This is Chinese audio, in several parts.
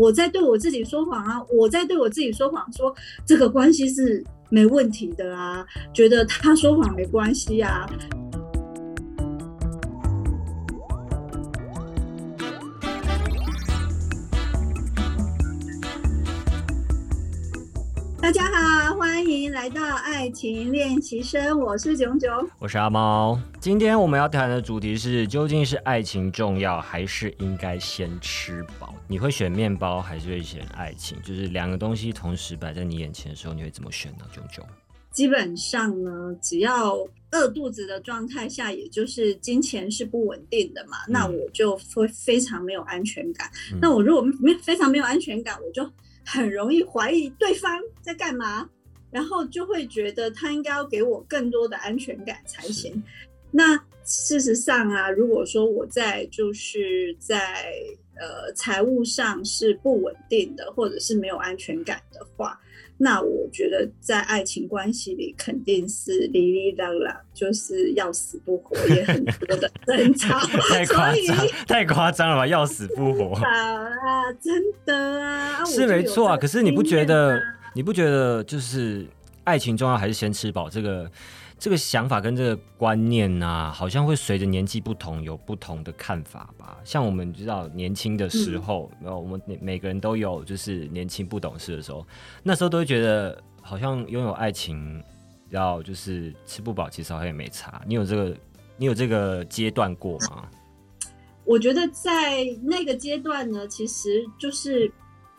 我在对我自己说谎啊，我在对我自己说谎，说这个关系是没问题的啊，觉得他说谎没关系啊。欢迎来到爱情练习生，我是炯炯，我是阿猫。今天我们要谈的主题是：究竟是爱情重要，还是应该先吃饱？你会选面包，还是会选爱情？就是两个东西同时摆在你眼前的时候，你会怎么选呢？炯炯，基本上呢，只要饿肚子的状态下，也就是金钱是不稳定的嘛，那我就会非常没有安全感。那我如果没非常没有安全感，我就。很容易怀疑对方在干嘛，然后就会觉得他应该要给我更多的安全感才行。那事实上啊，如果说我在就是在呃财务上是不稳定的，或者是没有安全感的话。那我觉得在爱情关系里肯定是哩哩啦啦，就是要死不活，也很多的争吵。太夸张，太夸张了吧？要死不活啊！真的啊，是没错啊。可是你不觉得？你不觉得就是爱情重要还是先吃饱？这个？这个想法跟这个观念呐，好像会随着年纪不同有不同的看法吧。像我们知道年轻的时候，然后我们每每个人都有就是年轻不懂事的时候，那时候都会觉得好像拥有爱情要就是吃不饱，其实好像也没差。你有这个你有这个阶段过吗？我觉得在那个阶段呢，其实就是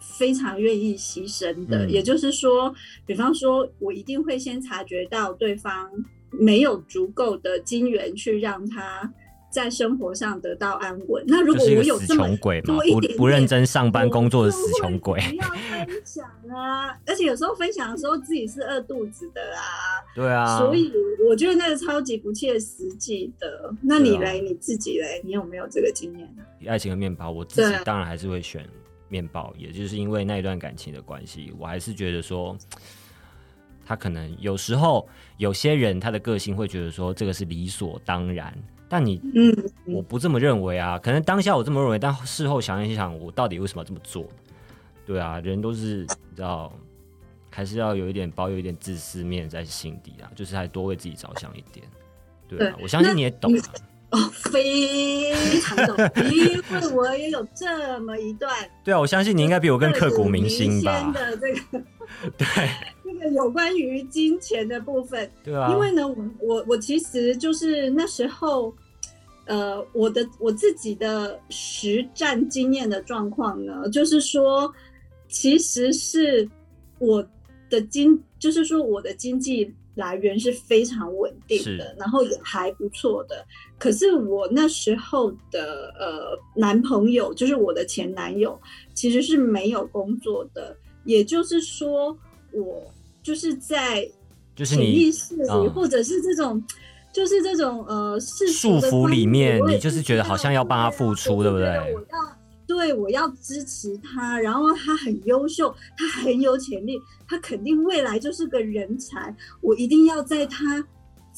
非常愿意牺牲的。也就是说，比方说我一定会先察觉到对方。没有足够的金源去让他在生活上得到安稳。那如果我有这么多一点不认真上班工作的死穷鬼，不要分享啊！而且有时候分享的时候自己是饿肚子的啊。对啊。所以我觉得那个超级不切实际的。那你嘞？你自己嘞？你有没有这个经验呢？爱情和面包，我自己当然还是会选面包，也就是因为那一段感情的关系，我还是觉得说。他可能有时候有些人他的个性会觉得说这个是理所当然，但你嗯我不这么认为啊。可能当下我这么认为，但事后想一想，我到底为什么要这么做？对啊，人都是你知道，还是要有一点保有一点自私面在心底啊，就是还多为自己着想一点。对啊，我相信你也懂哦，非常懂，因为我也有这么一段。对啊，我相信你应该比我更刻骨铭心吧？的这个 对。这个有关于金钱的部分，对啊，因为呢，我我我其实就是那时候，呃，我的我自己的实战经验的状况呢，就是说，其实是我的经，就是说我的经济来源是非常稳定的，然后也还不错的。可是我那时候的呃男朋友，就是我的前男友，其实是没有工作的，也就是说我。就是在就是潜意识里，或者是这种，就是这种呃束缚里面，你就是觉得好像要帮他付出，对不对？我要对我要支持他，然后他很优秀，他很有潜力，他肯定未来就是个人才，我一定要在他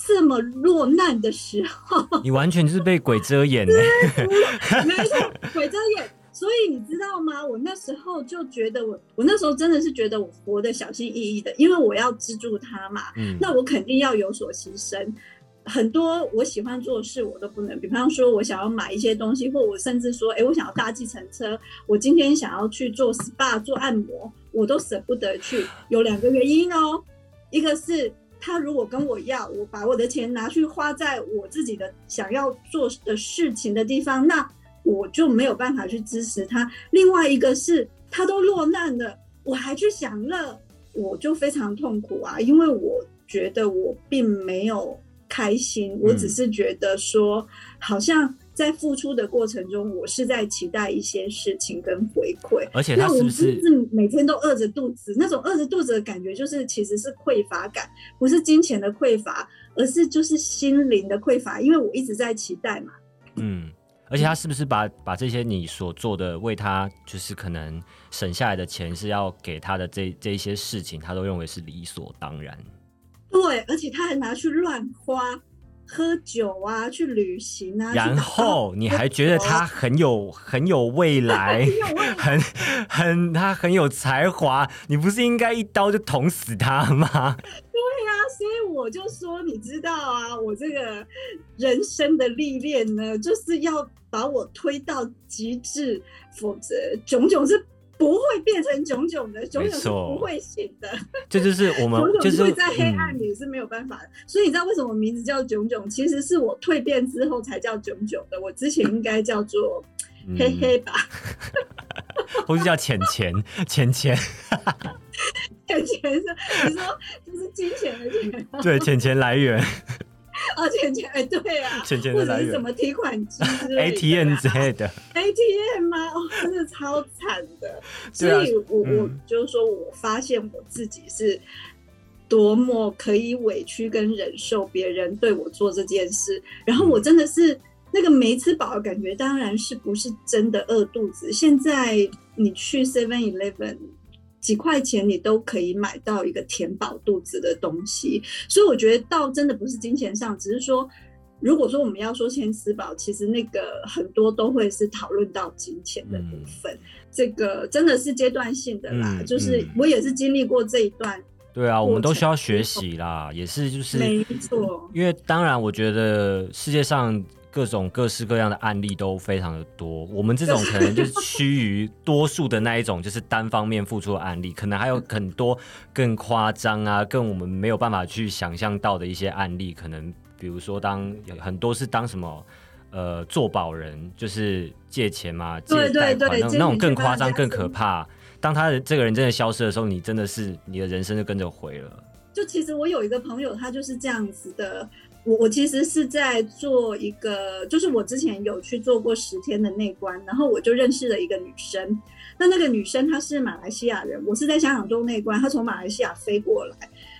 这么落难的时候，你完全就是被鬼遮眼 呢，没错，鬼遮眼。所以你知道吗？我那时候就觉得，我我那时候真的是觉得我活得小心翼翼的，因为我要资助他嘛。嗯，那我肯定要有所牺牲。很多我喜欢做的事我都不能，比方说我想要买一些东西，或我甚至说，哎，我想要搭计程车，我今天想要去做 SPA 做按摩，我都舍不得去。有两个原因哦，一个是他如果跟我要，我把我的钱拿去花在我自己的想要做的事情的地方，那。我就没有办法去支持他。另外一个是，他都落难了，我还去享乐，我就非常痛苦啊！因为我觉得我并没有开心，我只是觉得说，好像在付出的过程中，我是在期待一些事情跟回馈。而且他是不是每天都饿着肚子？那种饿着肚子的感觉，就是其实是匮乏感，不是金钱的匮乏，而是就是心灵的匮乏。因为我一直在期待嘛。嗯。而且他是不是把把这些你所做的为他就是可能省下来的钱是要给他的这这一些事情，他都认为是理所当然。对，而且他还拿去乱花，喝酒啊，去旅行啊，然后你还觉得他很有很 有未来，很很他很有才华，你不是应该一刀就捅死他吗？对呀，所以我就说，你知道啊，我这个人生的历练呢，就是要把我推到极致，否则炯炯是。不会变成炯炯的，炯炯是不会醒的。这就是我们，就是在黑暗里是没有办法的。所以你知道为什么名字叫炯炯？其实是我蜕变之后才叫炯炯的。我之前应该叫做黑黑吧，或是叫钱钱钱钱。钱钱是你说就是金钱的钱，对，钱钱来源。哦，钱钱哎，对啊，钱钱的来源什么提款机，ATM 之类的，ATM 吗？哦，真的超惨的。所以我我就是说我发现我自己是多么可以委屈跟忍受别人对我做这件事，然后我真的是那个没吃饱的感觉，当然是不是真的饿肚子。现在你去 Seven Eleven。几块钱你都可以买到一个填饱肚子的东西，所以我觉得倒真的不是金钱上，只是说，如果说我们要说先吃饱，其实那个很多都会是讨论到金钱的部分，这个真的是阶段性的啦。就是我也是经历过这一段，对啊，我们都需要学习啦，也是就是没错，因为当然我觉得世界上。各种各式各样的案例都非常的多，我们这种可能就是趋于多数的那一种，就是单方面付出的案例，可能还有很多更夸张啊，更我们没有办法去想象到的一些案例，可能比如说当很多是当什么呃做保人，就是借钱嘛，借贷款那种那种更夸张、更可怕。当他的这个人真的消失的时候，你真的是你的人生就跟着毁了。就其实我有一个朋友，他就是这样子的。我我其实是在做一个，就是我之前有去做过十天的内观，然后我就认识了一个女生。那那个女生她是马来西亚人，我是在香港做内观，她从马来西亚飞过来，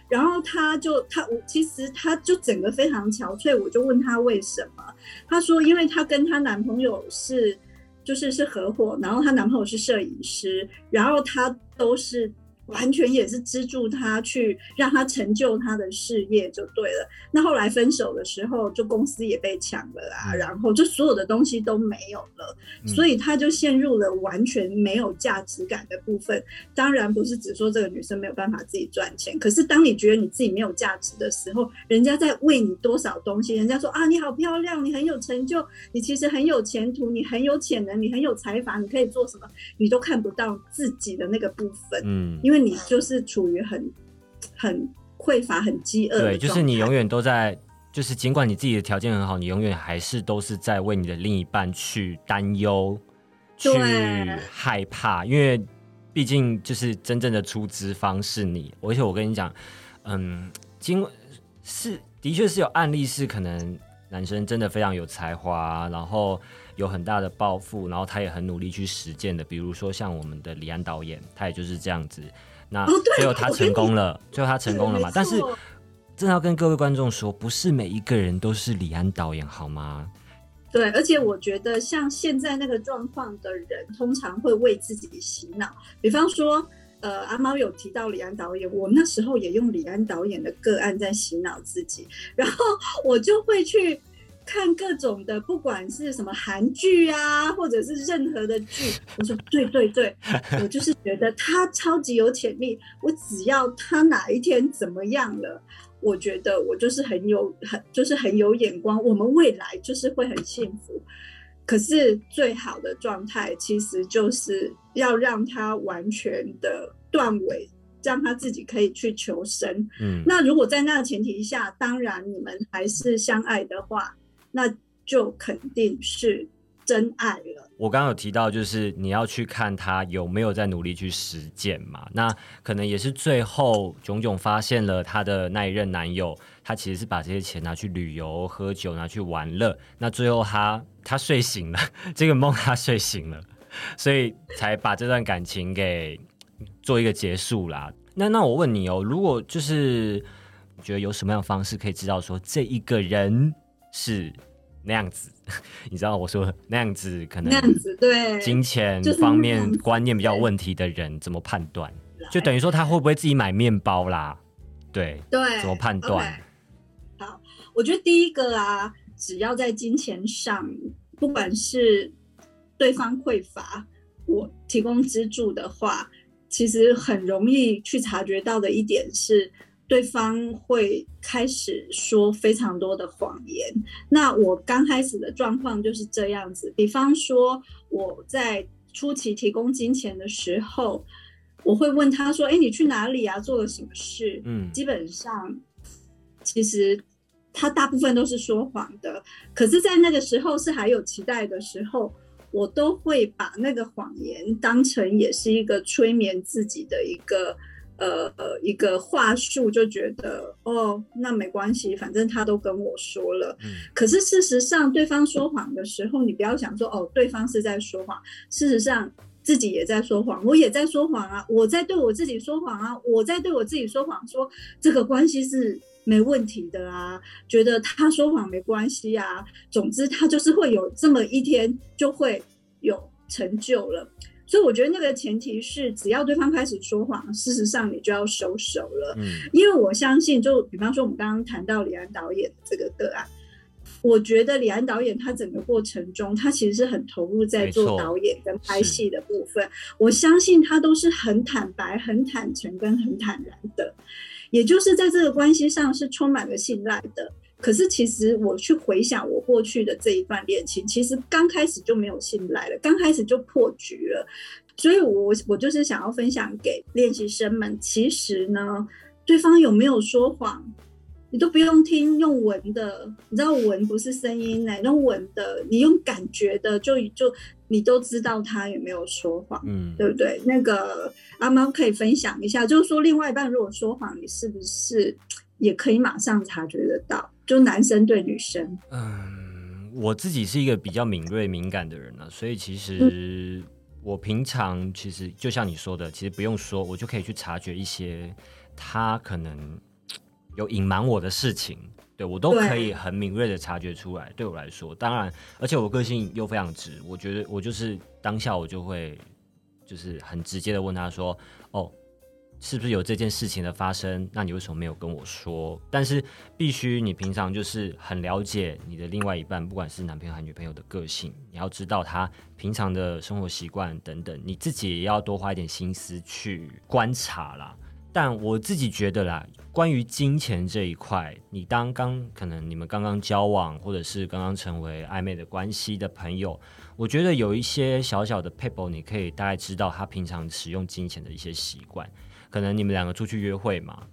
然后她就她我其实她就整个非常憔悴，我就问她为什么，她说因为她跟她男朋友是就是是合伙，然后她男朋友是摄影师，然后她都是。完全也是资助他去让他成就他的事业就对了。那后来分手的时候，就公司也被抢了啊，然后就所有的东西都没有了，所以他就陷入了完全没有价值感的部分。当然不是只说这个女生没有办法自己赚钱，可是当你觉得你自己没有价值的时候，人家在为你多少东西，人家说啊你好漂亮，你很有成就，你其实很有前途，你很有潜能，你很有才华，你可以做什么，你都看不到自己的那个部分，嗯，因为。因为你就是处于很 很匮乏、很饥饿，对，就是你永远都在，就是尽管你自己的条件很好，你永远还是都是在为你的另一半去担忧、去害怕，因为毕竟就是真正的出资方是你。而且我跟你讲，嗯，经是的确是有案例，是可能男生真的非常有才华，然后。有很大的抱负，然后他也很努力去实践的。比如说像我们的李安导演，他也就是这样子。那最后他成功了，最后他成功了嘛？但是，真的要跟各位观众说，不是每一个人都是李安导演，好吗？对，而且我觉得像现在那个状况的人，通常会为自己洗脑。比方说，呃，阿猫有提到李安导演，我那时候也用李安导演的个案在洗脑自己，然后我就会去。看各种的，不管是什么韩剧啊，或者是任何的剧，我说对对对，我就是觉得他超级有潜力。我只要他哪一天怎么样了，我觉得我就是很有很就是很有眼光，我们未来就是会很幸福。可是最好的状态其实就是要让他完全的断尾，让他自己可以去求生。嗯，那如果在那个前提下，当然你们还是相爱的话。那就肯定是真爱了。我刚刚有提到，就是你要去看他有没有在努力去实践嘛。那可能也是最后炯炯发现了他的那一任男友，他其实是把这些钱拿去旅游、喝酒、拿去玩乐。那最后他他睡醒了，这个梦他睡醒了，所以才把这段感情给做一个结束啦。那那我问你哦，如果就是觉得有什么样的方式可以知道说这一个人？是那样子，你知道我说那样子可能那样子对金钱方面观念比较问题的人怎么判断？就等于说他会不会自己买面包啦？对对，怎么判断？好，我觉得第一个啊，只要在金钱上，不管是对方匮乏，我提供资助的话，其实很容易去察觉到的一点是。对方会开始说非常多的谎言。那我刚开始的状况就是这样子，比方说我在初期提供金钱的时候，我会问他说：“哎，你去哪里啊？做了什么事？”嗯，基本上其实他大部分都是说谎的。可是，在那个时候是还有期待的时候，我都会把那个谎言当成也是一个催眠自己的一个。呃呃，一个话术就觉得哦，那没关系，反正他都跟我说了。嗯。可是事实上，对方说谎的时候，你不要想说哦，对方是在说谎。事实上，自己也在说谎，我也在说谎啊，我在对我自己说谎啊，我在对我自己说谎，说这个关系是没问题的啊，觉得他说谎没关系啊。总之，他就是会有这么一天，就会有成就了。所以我觉得那个前提是，只要对方开始说谎，事实上你就要收手了。嗯，因为我相信，就比方说我们刚刚谈到李安导演这个个案，我觉得李安导演他整个过程中，他其实是很投入在做导演跟拍戏的部分。我相信他都是很坦白、很坦诚跟很坦然的，也就是在这个关系上是充满了信赖的。可是，其实我去回想我过去的这一段恋情，其实刚开始就没有信赖了，刚开始就破局了。所以，我我就是想要分享给练习生们，其实呢，对方有没有说谎，你都不用听，用闻的，你知道闻不是声音呢，用闻的，你用感觉的，就就你都知道他有没有说谎，嗯，对不对？那个阿猫可以分享一下，就是说，另外一半如果说谎，你是不是也可以马上察觉得到？就男生对女生，嗯，我自己是一个比较敏锐敏感的人呢，所以其实我平常其实就像你说的，其实不用说，我就可以去察觉一些他可能有隐瞒我的事情，对我都可以很敏锐的察觉出来。对我来说，当然，而且我个性又非常直，我觉得我就是当下我就会就是很直接的问他说，哦。是不是有这件事情的发生？那你为什么没有跟我说？但是必须你平常就是很了解你的另外一半，不管是男朋友还是女朋友的个性，你要知道他平常的生活习惯等等，你自己也要多花一点心思去观察啦。但我自己觉得啦，关于金钱这一块，你当刚可能你们刚刚交往，或者是刚刚成为暧昧的关系的朋友，我觉得有一些小小的 people，你可以大概知道他平常使用金钱的一些习惯。可能你们两个出去约会嘛，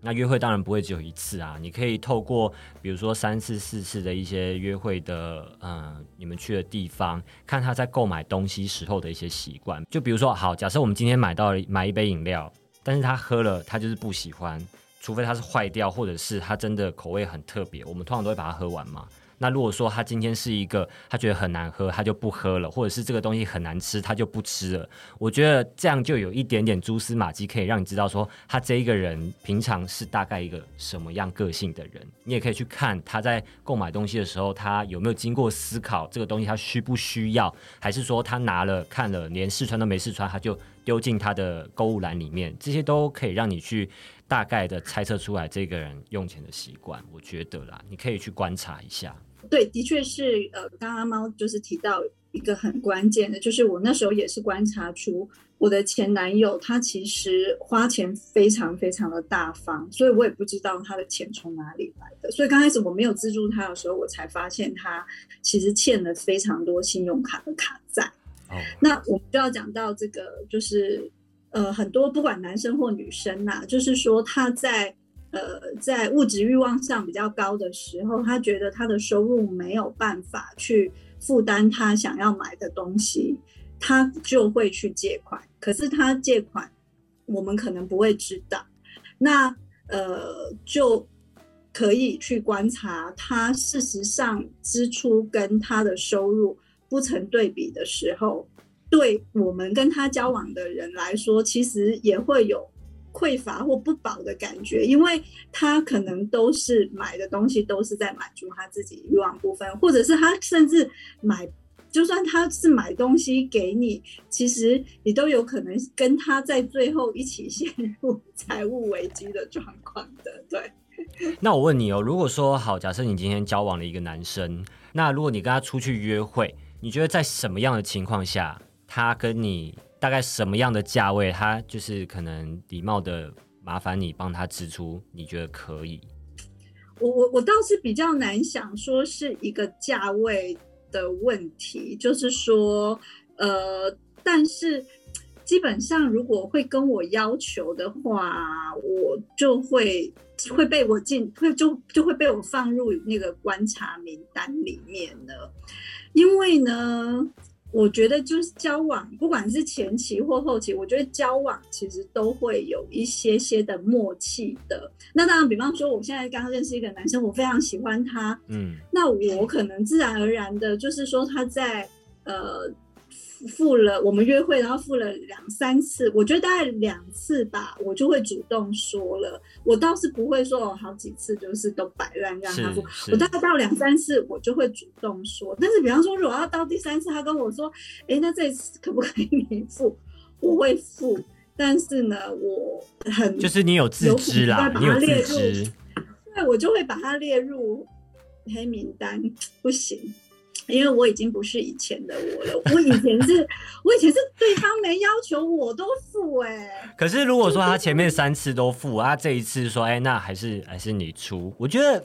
那约会当然不会只有一次啊，你可以透过比如说三次、四次的一些约会的，嗯，你们去的地方，看他在购买东西时候的一些习惯。就比如说，好，假设我们今天买到买一杯饮料，但是他喝了，他就是不喜欢，除非他是坏掉，或者是他真的口味很特别，我们通常都会把它喝完嘛。那如果说他今天是一个他觉得很难喝，他就不喝了，或者是这个东西很难吃，他就不吃了。我觉得这样就有一点点蛛丝马迹，可以让你知道说他这一个人平常是大概一个什么样个性的人。你也可以去看他在购买东西的时候，他有没有经过思考这个东西他需不需要，还是说他拿了看了连试穿都没试穿，他就丢进他的购物篮里面。这些都可以让你去大概的猜测出来这个人用钱的习惯。我觉得啦，你可以去观察一下。对，的确是，呃，刚刚猫就是提到一个很关键的，就是我那时候也是观察出我的前男友他其实花钱非常非常的大方，所以我也不知道他的钱从哪里来的。所以刚开始我没有资助他的时候，我才发现他其实欠了非常多信用卡的卡债。哦，那我们就要讲到这个，就是呃，很多不管男生或女生呐，就是说他在。呃，在物质欲望上比较高的时候，他觉得他的收入没有办法去负担他想要买的东西，他就会去借款。可是他借款，我们可能不会知道。那呃，就可以去观察他事实上支出跟他的收入不成对比的时候，对我们跟他交往的人来说，其实也会有。匮乏或不饱的感觉，因为他可能都是买的东西都是在满足他自己欲望部分，或者是他甚至买，就算他是买东西给你，其实你都有可能跟他在最后一起陷入财务危机的状况的。对，那我问你哦，如果说好，假设你今天交往了一个男生，那如果你跟他出去约会，你觉得在什么样的情况下，他跟你大概什么样的价位，他就是可能礼貌的麻烦你帮他支出，你觉得可以？我我我倒是比较难想说是一个价位的问题，就是说，呃，但是。基本上，如果会跟我要求的话，我就会会被我进，会就就会被我放入那个观察名单里面了。因为呢，我觉得就是交往，不管是前期或后期，我觉得交往其实都会有一些些的默契的。那当然，比方说，我现在刚认识一个男生，我非常喜欢他，嗯，那我可能自然而然的，就是说他在呃。付了我们约会，然后付了两三次，我觉得大概两次吧，我就会主动说了。我倒是不会说好几次就是都摆烂让他付，我大概到两三次我就会主动说。但是比方说，如果要到第三次，他跟我说：“哎，那这次可不可以你付？”我会付，但是呢，我很就是你有自知啦，你有自知，对，我就会把它列入黑名单，不行。因为我已经不是以前的我了，我以前是，我以前是对方没要求我都付哎。可是如果说他前面三次都付，他这一次说，哎，那还是还是你出，我觉得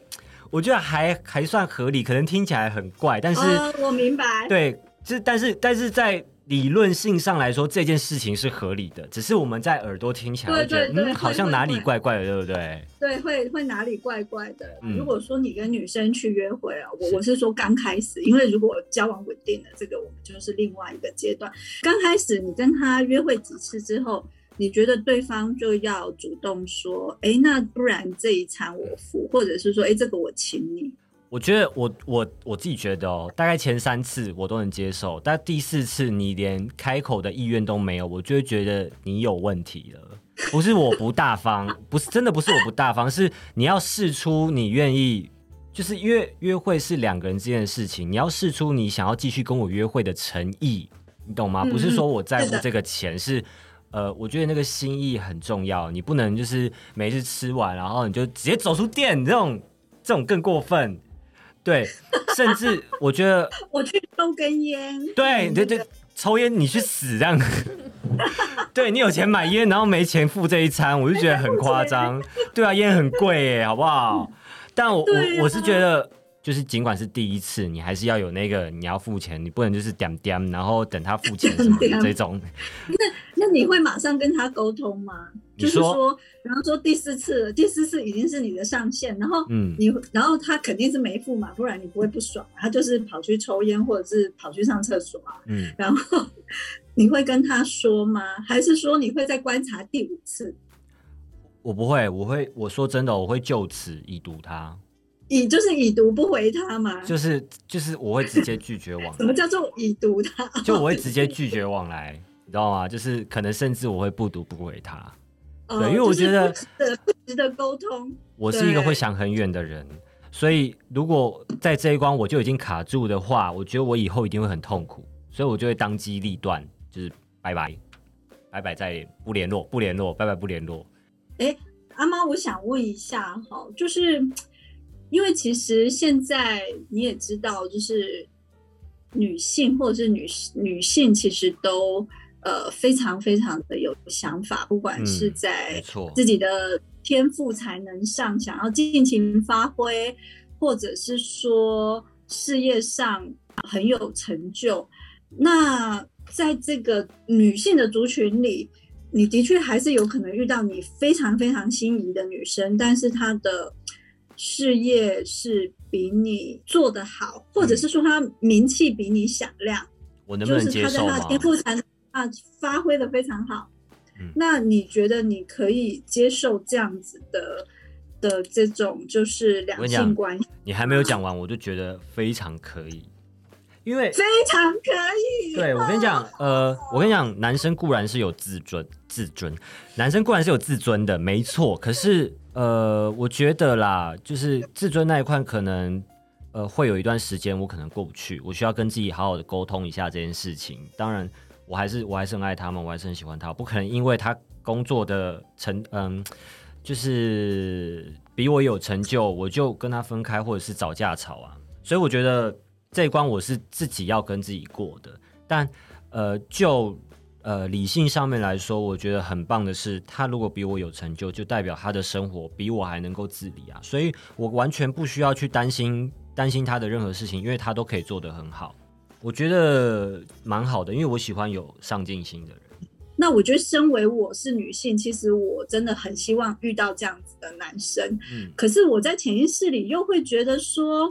我觉得还还算合理，可能听起来很怪，但是我明白，对，就但是但是在。理论性上来说，这件事情是合理的，只是我们在耳朵听起来会觉得，嗯，好像哪里怪怪的，对不对？对，会会哪里怪怪的。如果说你跟女生去约会啊，我我是说刚开始，因为如果交往稳定了，这个我们就是另外一个阶段。刚开始你跟他约会几次之后，你觉得对方就要主动说，哎，那不然这一餐我付，或者是说，哎，这个我请你。我觉得我我我自己觉得哦，大概前三次我都能接受，但第四次你连开口的意愿都没有，我就会觉得你有问题了。不是我不大方，不是真的不是我不大方，是你要试出你愿意，就是约约会是两个人之间的事情，你要试出你想要继续跟我约会的诚意，你懂吗？不是说我在乎这个钱，是呃，我觉得那个心意很重要，你不能就是每次吃完然后你就直接走出店，这种这种更过分。对，甚至我觉得 我去抽根烟，对对对，抽烟你去死这样，对你有钱买烟，然后没钱付这一餐，我就觉得很夸张。对啊，烟很贵耶，好不好？但我我我是觉得，就是尽管是第一次，你还是要有那个你要付钱，你不能就是点点，然后等他付钱什么 这种。那你会马上跟他沟通吗？就是说，然后说第四次，第四次已经是你的上限，然后你，然后他肯定是没付嘛，不然你不会不爽。他就是跑去抽烟，或者是跑去上厕所啊。嗯，然后你会跟他说吗？还是说你会再观察第五次？我不会，我会我说真的，我会就此已读他，已就是已读不回他嘛？就是就是我会直接拒绝往。什么叫做已读他？就我会直接拒绝往来。知道吗？就是可能甚至我会不读不回他，对，因为我觉得不值得沟通。我是一个会想很远的人，所以如果在这一关我就已经卡住的话，我觉得我以后一定会很痛苦，所以我就会当机立断，就是拜拜，拜拜再不联络，不联络，拜拜不联络。哎，阿妈，我想问一下哈，就是因为其实现在你也知道，就是女性或者是女女性其实都。呃，非常非常的有想法，不管是在自己的天赋才能上想要尽情发挥，或者是说事业上很有成就。那在这个女性的族群里，你的确还是有可能遇到你非常非常心仪的女生，但是她的事业是比你做得好，或者是说她名气比你响亮，我能不能接受吗？啊，发挥的非常好。那你觉得你可以接受这样子的的这种就是两性关系？你还没有讲完，我就觉得非常可以，因为非常可以。对我跟你讲，呃，我跟你讲，男生固然是有自尊，自尊，男生固然是有自尊的，没错。可是，呃，我觉得啦，就是自尊那一块，可能呃会有一段时间我可能过不去，我需要跟自己好好的沟通一下这件事情。当然。我还是我还是很爱他们，我还是很喜欢他，不可能因为他工作的成嗯就是比我有成就，我就跟他分开，或者是找架吵啊。所以我觉得这一关我是自己要跟自己过的。但呃，就呃理性上面来说，我觉得很棒的是，他如果比我有成就，就代表他的生活比我还能够自理啊。所以我完全不需要去担心担心他的任何事情，因为他都可以做得很好。我觉得蛮好的，因为我喜欢有上进心的人。那我觉得，身为我是女性，其实我真的很希望遇到这样子的男生。嗯，可是我在潜意识里又会觉得说，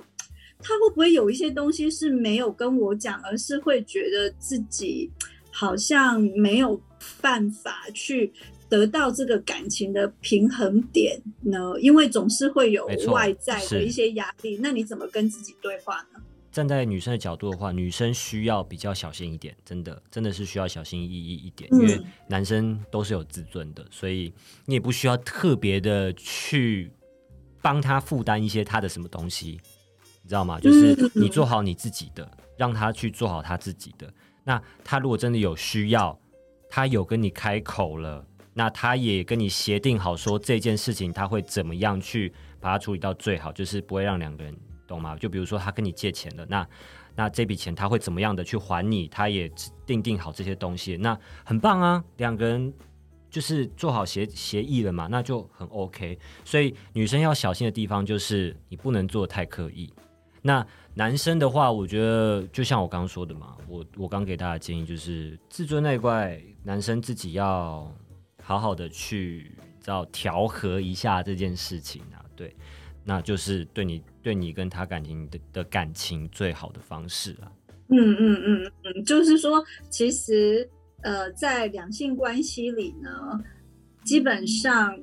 他会不会有一些东西是没有跟我讲，而是会觉得自己好像没有办法去得到这个感情的平衡点呢？因为总是会有外在的一些压力。那你怎么跟自己对话呢？站在女生的角度的话，女生需要比较小心一点，真的，真的是需要小心翼翼一点，因为男生都是有自尊的，所以你也不需要特别的去帮他负担一些他的什么东西，你知道吗？就是你做好你自己的，让他去做好他自己的。那他如果真的有需要，他有跟你开口了，那他也跟你协定好说这件事情他会怎么样去把它处理到最好，就是不会让两个人。懂吗？就比如说他跟你借钱了，那那这笔钱他会怎么样的去还你？他也定定好这些东西，那很棒啊！两个人就是做好协协议了嘛，那就很 OK。所以女生要小心的地方就是你不能做太刻意。那男生的话，我觉得就像我刚刚说的嘛，我我刚给大家建议就是自尊那一块，男生自己要好好的去知道调和一下这件事情啊，对。那就是对你、对你跟他感情的的感情最好的方式啊。嗯嗯嗯嗯，就是说，其实呃，在两性关系里呢，基本上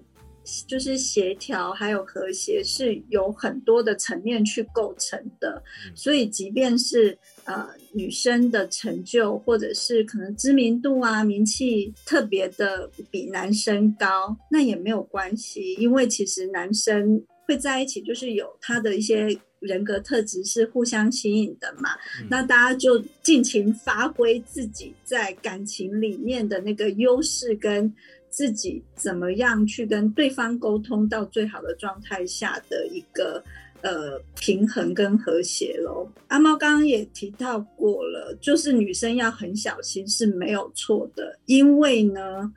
就是协调还有和谐是有很多的层面去构成的。所以，即便是呃女生的成就，或者是可能知名度啊、名气特别的比男生高，那也没有关系，因为其实男生。会在一起，就是有他的一些人格特质是互相吸引的嘛。那大家就尽情发挥自己在感情里面的那个优势，跟自己怎么样去跟对方沟通到最好的状态下的一个呃平衡跟和谐喽。阿猫刚刚也提到过了，就是女生要很小心是没有错的，因为呢。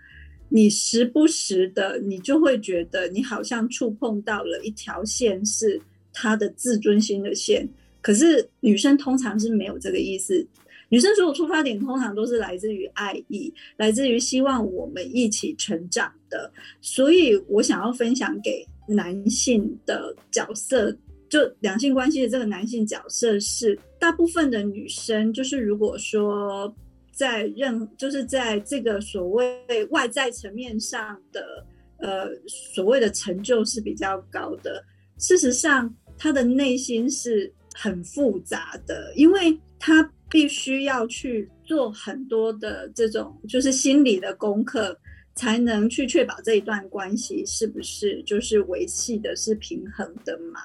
你时不时的，你就会觉得你好像触碰到了一条线，是他的自尊心的线。可是女生通常是没有这个意思，女生所有出发点通常都是来自于爱意，来自于希望我们一起成长的。所以我想要分享给男性的角色，就两性关系的这个男性角色是，大部分的女生就是如果说。在任就是在这个所谓外在层面上的呃所谓的成就是比较高的，事实上他的内心是很复杂的，因为他必须要去做很多的这种就是心理的功课，才能去确保这一段关系是不是就是维系的是平衡的嘛？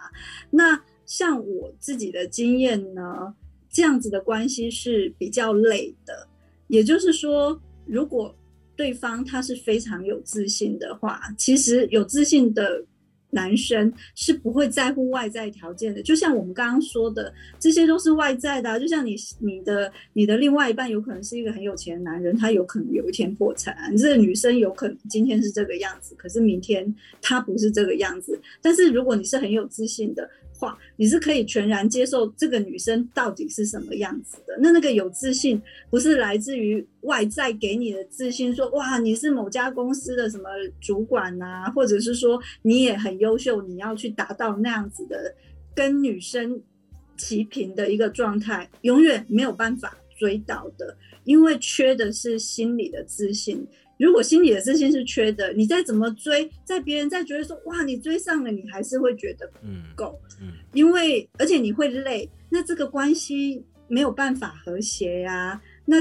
那像我自己的经验呢，这样子的关系是比较累的。也就是说，如果对方他是非常有自信的话，其实有自信的男生是不会在乎外在条件的。就像我们刚刚说的，这些都是外在的。就像你、你的、你的另外一半有可能是一个很有钱的男人，他有可能有一天破产；这个女生有可能今天是这个样子，可是明天他不是这个样子。但是如果你是很有自信的。话你是可以全然接受这个女生到底是什么样子的？那那个有自信不是来自于外在给你的自信，说哇你是某家公司的什么主管啊，或者是说你也很优秀，你要去达到那样子的跟女生齐平的一个状态，永远没有办法追到的，因为缺的是心理的自信。如果心里的自信是缺的，你再怎么追，在别人再觉得说哇，你追上了，你还是会觉得不够，嗯，因为而且你会累，那这个关系没有办法和谐呀。那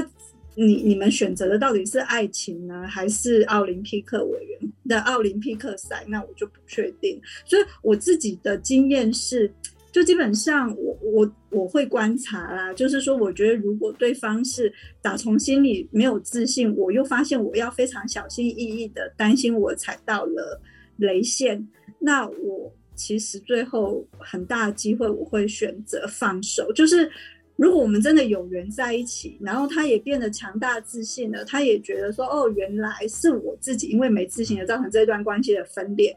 你你们选择的到底是爱情呢，还是奥林匹克委员的奥林匹克赛？那我就不确定。所以我自己的经验是。就基本上，我我我会观察啦，就是说，我觉得如果对方是打从心里没有自信，我又发现我要非常小心翼翼的担心我踩到了雷线，那我其实最后很大的机会我会选择放手。就是如果我们真的有缘在一起，然后他也变得强大自信了，他也觉得说哦，原来是我自己因为没自信而造成这段关系的分裂，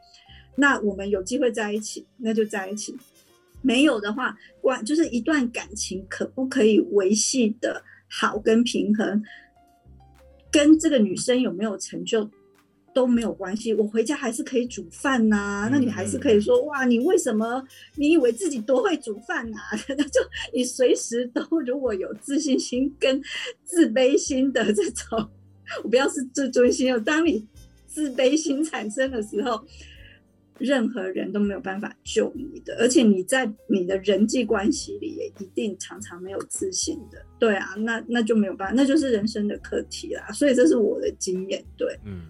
那我们有机会在一起，那就在一起。没有的话，关就是一段感情可不可以维系的好跟平衡，跟这个女生有没有成就都没有关系。我回家还是可以煮饭呐，那你还是可以说哇，你为什么你以为自己多会煮饭呐？那就你随时都如果有自信心跟自卑心的这种，我不要是自尊心哦，当你自卑心产生的时候。任何人都没有办法救你的，而且你在你的人际关系里也一定常常没有自信的。对啊，那那就没有办法，那就是人生的课题啦。所以这是我的经验。对，嗯，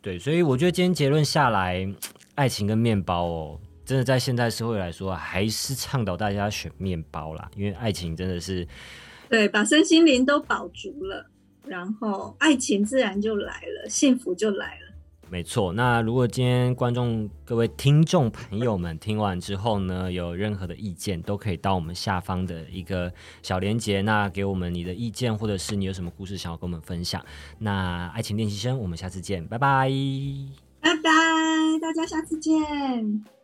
对，所以我觉得今天结论下来，爱情跟面包哦，真的在现代社会来说，还是倡导大家选面包啦，因为爱情真的是，对，把身心灵都保足了，然后爱情自然就来了，幸福就来了。没错，那如果今天观众各位听众朋友们听完之后呢，有任何的意见，都可以到我们下方的一个小连接，那给我们你的意见，或者是你有什么故事想要跟我们分享。那爱情练习生，我们下次见，拜拜，拜拜，大家下次见。